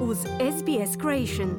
uz SBS Creation.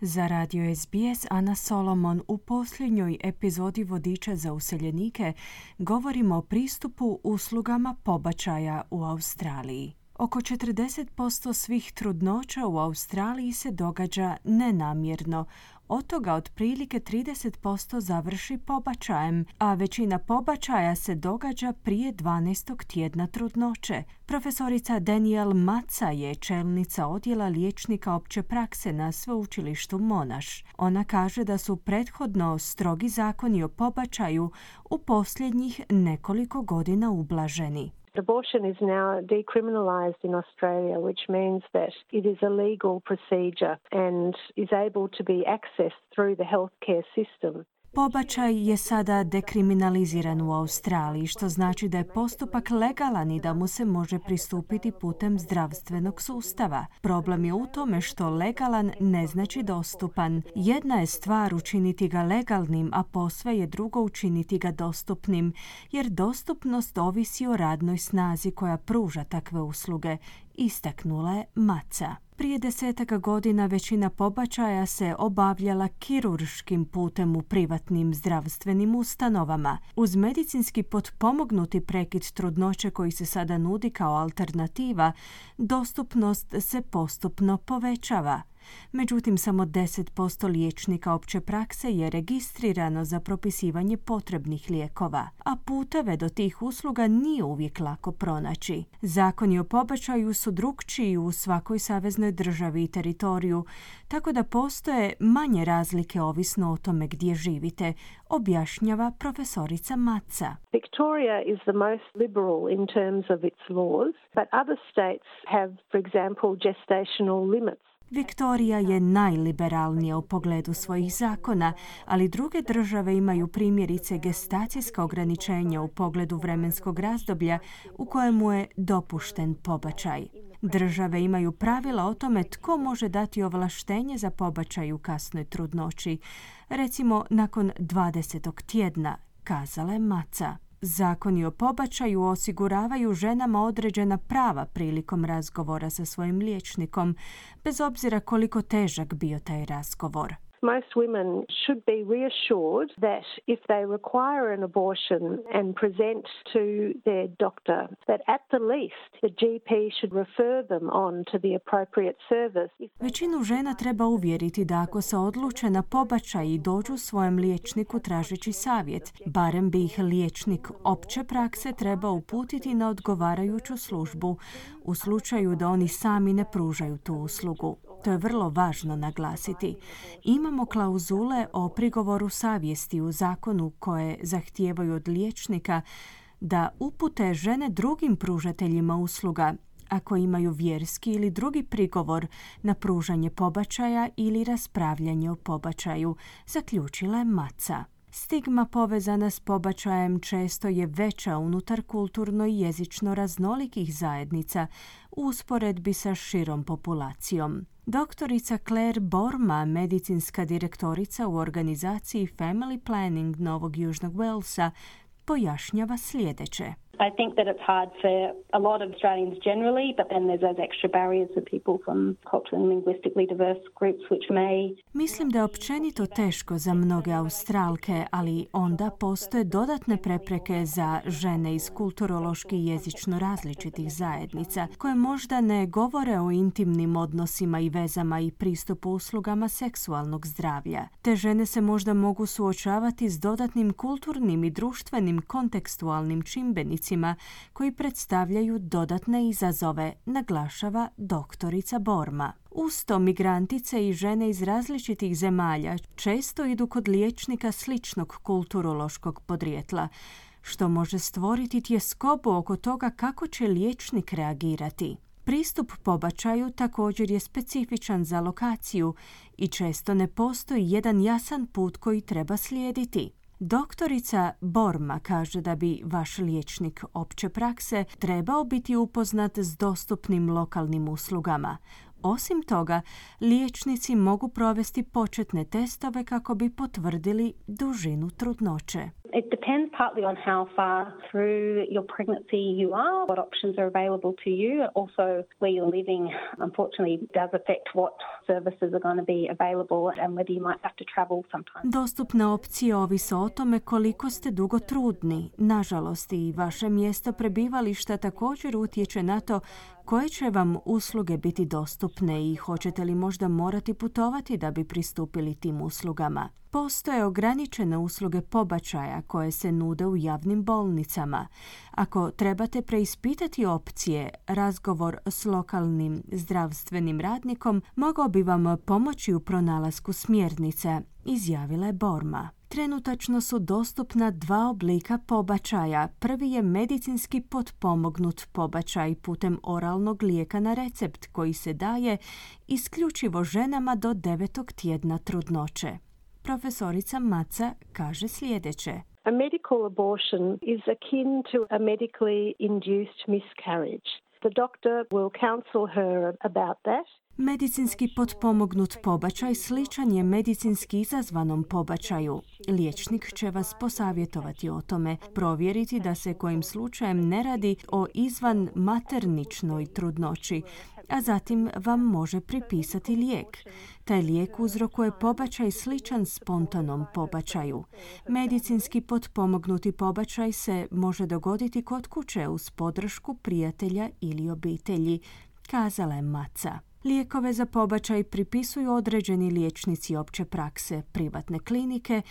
Za radio SBS Ana Solomon u posljednjoj epizodi Vodiča za useljenike govorimo o pristupu uslugama pobačaja u Australiji. Oko 40% svih trudnoća u Australiji se događa nenamjerno, od toga otprilike 30% završi pobačajem, a većina pobačaja se događa prije 12. tjedna trudnoće. Profesorica Daniel Maca je čelnica odjela liječnika opće prakse na sveučilištu Monaš. Ona kaže da su prethodno strogi zakoni o pobačaju u posljednjih nekoliko godina ublaženi. Abortion is now decriminalised in Australia, which means that it is a legal procedure and is able to be accessed through the healthcare system. Pobačaj je sada dekriminaliziran u Australiji, što znači da je postupak legalan i da mu se može pristupiti putem zdravstvenog sustava. Problem je u tome što legalan ne znači dostupan. Jedna je stvar učiniti ga legalnim, a posve je drugo učiniti ga dostupnim, jer dostupnost ovisi o radnoj snazi koja pruža takve usluge, istaknula je Maca. Prije desetaka godina većina pobačaja se obavljala kirurškim putem u privatnim zdravstvenim ustanovama. Uz medicinski potpomognuti prekid trudnoće koji se sada nudi kao alternativa, dostupnost se postupno povećava. Međutim, samo 10% liječnika opće prakse je registrirano za propisivanje potrebnih lijekova, a puteve do tih usluga nije uvijek lako pronaći. Zakoni o pobačaju su drukčiji u svakoj saveznoj državi i teritoriju, tako da postoje manje razlike ovisno o tome gdje živite, objašnjava profesorica Maca. Victoria is the most liberal in terms of its laws, but other states have, for example, gestational limits. Viktorija je najliberalnija u pogledu svojih zakona, ali druge države imaju primjerice gestacijska ograničenja u pogledu vremenskog razdoblja u kojemu je dopušten pobačaj. Države imaju pravila o tome tko može dati ovlaštenje za pobačaj u kasnoj trudnoći, recimo nakon 20. tjedna, kazala je Maca. Zakoni o pobačaju osiguravaju ženama određena prava prilikom razgovora sa svojim liječnikom, bez obzira koliko težak bio taj razgovor. Most women should be reassured that if they require an abortion and present to their doctor, that at the least the GP should refer them on to the appropriate service. Većinu žena treba uvjeriti da ako se odluče na pobačaj i dođu svojem liječniku tražeći savjet, barem bi ih liječnik opće prakse treba uputiti na odgovarajuću službu u slučaju da oni sami ne pružaju tu uslugu. To je vrlo važno naglasiti. Imamo klauzule o prigovoru savjesti u zakonu koje zahtijevaju od liječnika da upute žene drugim pružateljima usluga ako imaju vjerski ili drugi prigovor na pružanje pobačaja ili raspravljanje o pobačaju, zaključila je Maca. Stigma povezana s pobačajem često je veća unutar kulturno i jezično raznolikih zajednica u usporedbi sa širom populacijom. Doktorica Claire Borma, medicinska direktorica u organizaciji Family Planning Novog Južnog Walesa, pojašnjava sljedeće. I think that it's hard for a lot of Australians generally, but then there's those extra barriers for people from culturally and linguistically diverse groups which may... Mislim da je općenito teško za mnoge Australke, ali onda postoje dodatne prepreke za žene iz kulturološki i jezično različitih zajednica, koje možda ne govore o intimnim odnosima i vezama i pristupu uslugama seksualnog zdravlja. Te žene se možda mogu suočavati s dodatnim kulturnim i društvenim kontekstualnim čimbenicima koji predstavljaju dodatne izazove, naglašava doktorica Borma. Usto migrantice i žene iz različitih zemalja često idu kod liječnika sličnog kulturološkog podrijetla, što može stvoriti tjeskobu oko toga kako će liječnik reagirati. Pristup pobačaju također je specifičan za lokaciju i često ne postoji jedan jasan put koji treba slijediti. Doktorica Borma kaže da bi vaš liječnik opće prakse trebao biti upoznat s dostupnim lokalnim uslugama. Osim toga, liječnici mogu provesti početne testove kako bi potvrdili dužinu trudnoće. It depends partly on how far through your pregnancy you are, what options are available to you, also where you're living. Unfortunately, does affect what services are going to be available and whether you might have to travel sometimes. Dostupne opcije ovise o tome koliko ste dugo trudni. Nažalost, i vaše mjesto prebivališta također utječe na to koje će vam usluge biti dostupne i hoćete li možda morati putovati da bi pristupili tim uslugama. Postoje ograničene usluge pobačaja koje se nude u javnim bolnicama. Ako trebate preispitati opcije, razgovor s lokalnim zdravstvenim radnikom mogao bi vam pomoći u pronalasku smjernice, izjavila je Borma. Trenutačno su dostupna dva oblika pobačaja. Prvi je medicinski potpomognut pobačaj putem oralnog lijeka na recept koji se daje isključivo ženama do devetog tjedna trudnoće. Profesorica Maca kaže sljedeće. A medical abortion is akin to a medically induced miscarriage. The doctor will counsel her about that. Medicinski potpomognut pobačaj sličan je medicinski izazvanom pobačaju. Liječnik će vas posavjetovati o tome, provjeriti da se kojim slučajem ne radi o izvan materničnoj trudnoći, a zatim vam može pripisati lijek. Taj lijek uzrokuje pobačaj sličan spontanom pobačaju. Medicinski potpomognuti pobačaj se može dogoditi kod kuće uz podršku prijatelja ili obitelji, kazala je Maca. Lijekove za pobačaj pripisuju određeni liječnici opće prakse, privatne klinike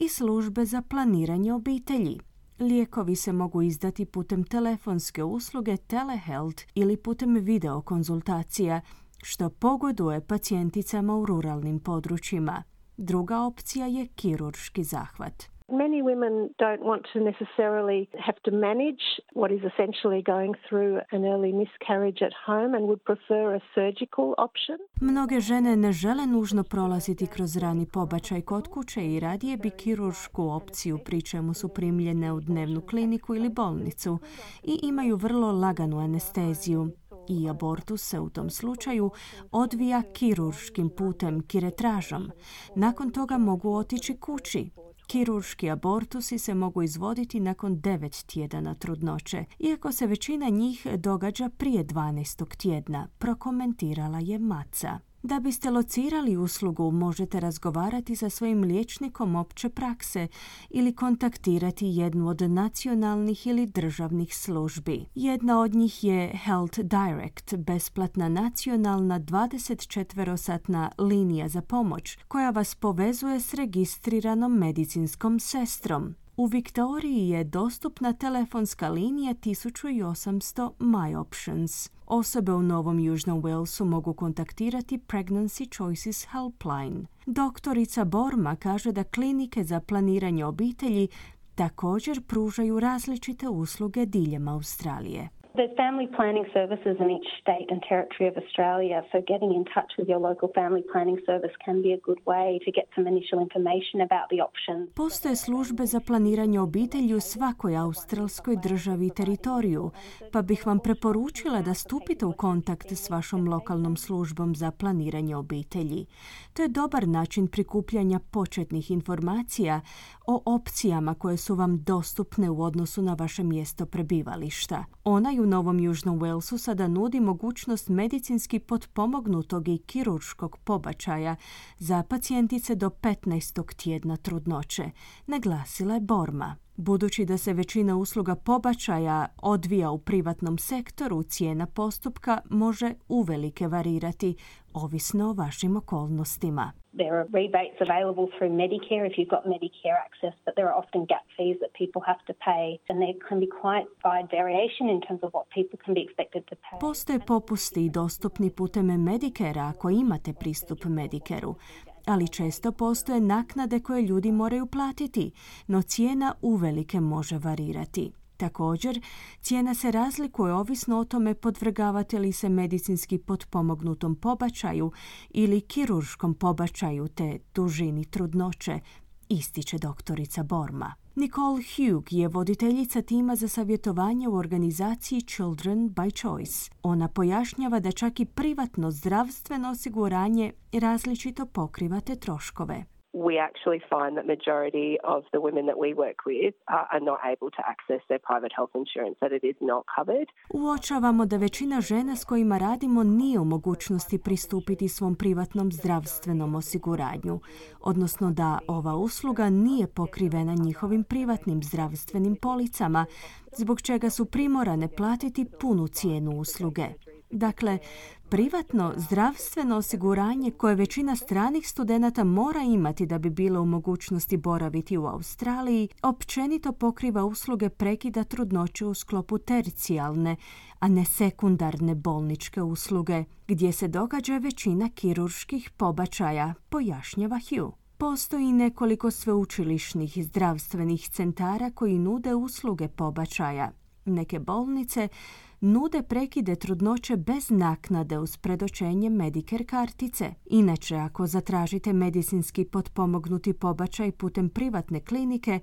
i službe za planiranje obitelji. Lijekovi se mogu izdati putem telefonske usluge telehealth ili putem videokonzultacija, što pogoduje pacijenticama u ruralnim područjima. Druga opcija je kirurški zahvat. Many women don't want to necessarily have to manage what is essentially going through an early miscarriage at home and would prefer a surgical option. Mnoge žene ne žele nužno prolaziti kroz rani pobačaj kod kuće i radije bi kiruršku opciju pri čemu su primljene u dnevnu kliniku ili bolnicu i imaju vrlo laganu anesteziju i abortus se u tom slučaju odvija kirurškim putem kiretražom. Nakon toga mogu otići kući Kirurški abortusi se mogu izvoditi nakon 9 tjedana trudnoće, iako se većina njih događa prije 12. tjedna, prokomentirala je Maca. Da biste locirali uslugu, možete razgovarati sa svojim liječnikom opće prakse ili kontaktirati jednu od nacionalnih ili državnih službi. Jedna od njih je Health Direct, besplatna nacionalna 24-satna linija za pomoć koja vas povezuje s registriranom medicinskom sestrom. U Viktoriji je dostupna telefonska linija 1800 My Options. Osobe u Novom Južnom Walesu mogu kontaktirati Pregnancy Choices Helpline. Doktorica Borma kaže da klinike za planiranje obitelji također pružaju različite usluge diljem Australije. There's family planning services in each state and territory of Australia, so getting in touch with your local family planning service can be a good way to get some initial information about the options. Postoje službe za planiranje obitelji u svakoj australskoj državi i teritoriju, pa bih vam preporučila da stupite u kontakt s vašom lokalnom službom za planiranje obitelji. To je dobar način prikupljanja početnih informacija o opcijama koje su vam dostupne u odnosu na vaše mjesto prebivališta. Ona u Novom Južnom Walesu sada nudi mogućnost medicinski potpomognutog i kirurškog pobačaja za pacijentice do 15. tjedna trudnoće, naglasila je Borma. Budući da se većina usluga pobačaja odvija u privatnom sektoru, cijena postupka može uvelike varirati, ovisno o vašim okolnostima. There are rebates available through Medicare if you've got Medicare access, but there are often gap fees that people have to pay, and there can be quite wide variation in terms of what people can be expected to pay. Postoje popusti dostupni putem Medicare ako imate pristup Medicareu ali često postoje naknade koje ljudi moraju platiti, no cijena uvelike može varirati. Također, cijena se razlikuje ovisno o tome podvrgavate li se medicinski potpomognutom pobačaju ili kirurškom pobačaju te dužini trudnoće, ističe doktorica Borma. Nicole Hugh je voditeljica tima za savjetovanje u organizaciji Children by Choice. Ona pojašnjava da čak i privatno zdravstveno osiguranje različito pokrivate troškove. We actually find that majority of the women that we work with are, not able to access their private health insurance, that it is not covered. Uočavamo da većina žena s kojima radimo nije u mogućnosti pristupiti svom privatnom zdravstvenom osiguranju, odnosno da ova usluga nije pokrivena njihovim privatnim zdravstvenim policama, zbog čega su primorane platiti punu cijenu usluge. Dakle, privatno zdravstveno osiguranje koje većina stranih studenata mora imati da bi bilo u mogućnosti boraviti u Australiji, općenito pokriva usluge prekida trudnoće u sklopu tercijalne, a ne sekundarne bolničke usluge, gdje se događa većina kirurških pobačaja, pojašnjava Hugh. Postoji nekoliko sveučilišnih zdravstvenih centara koji nude usluge pobačaja. Neke bolnice nude prekide trudnoće bez naknade uz predočenje Medicare kartice. Inače, ako zatražite medicinski potpomognuti pobačaj putem privatne klinike,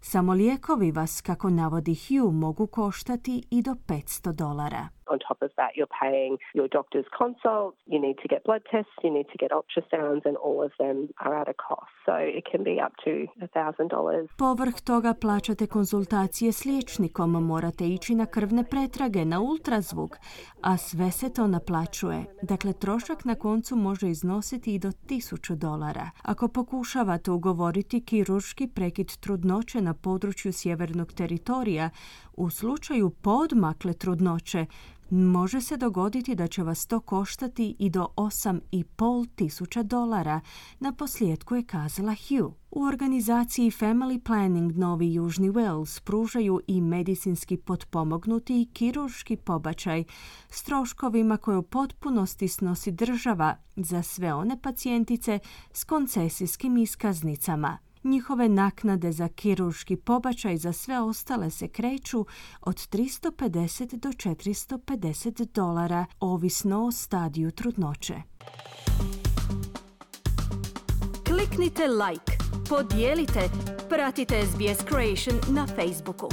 samo lijekovi vas, kako navodi Hugh, mogu koštati i do 500 dolara. On top of that, you're paying your doctor's consults, you need to get blood tests, you need to get ultrasounds, and all of them are at a cost. So it can be up to $1,000. Povrh toga plaćate konzultacije s liječnikom, morate ići na krvne pretrage, na ultrazvuk, a sve se to naplaćuje. Dakle, trošak na koncu može iznositi i do 1000 dolara. Ako pokušavate ugovoriti kirurški prekid trudnoće na području sjevernog teritorija, u slučaju podmakle trudnoće, može se dogoditi da će vas to koštati i do 8,5 tisuća dolara, na posljedku je kazala Hugh. U organizaciji Family Planning Novi Južni Wales pružaju i medicinski potpomognuti i kirurški pobačaj s troškovima koje u potpunosti snosi država za sve one pacijentice s koncesijskim iskaznicama. Njihove naknade za kirurški pobačaj za sve ostale se kreću od 350 do 450 dolara, ovisno o stadiju trudnoće. Kliknite like, podijelite, pratite SBS Creation na Facebooku.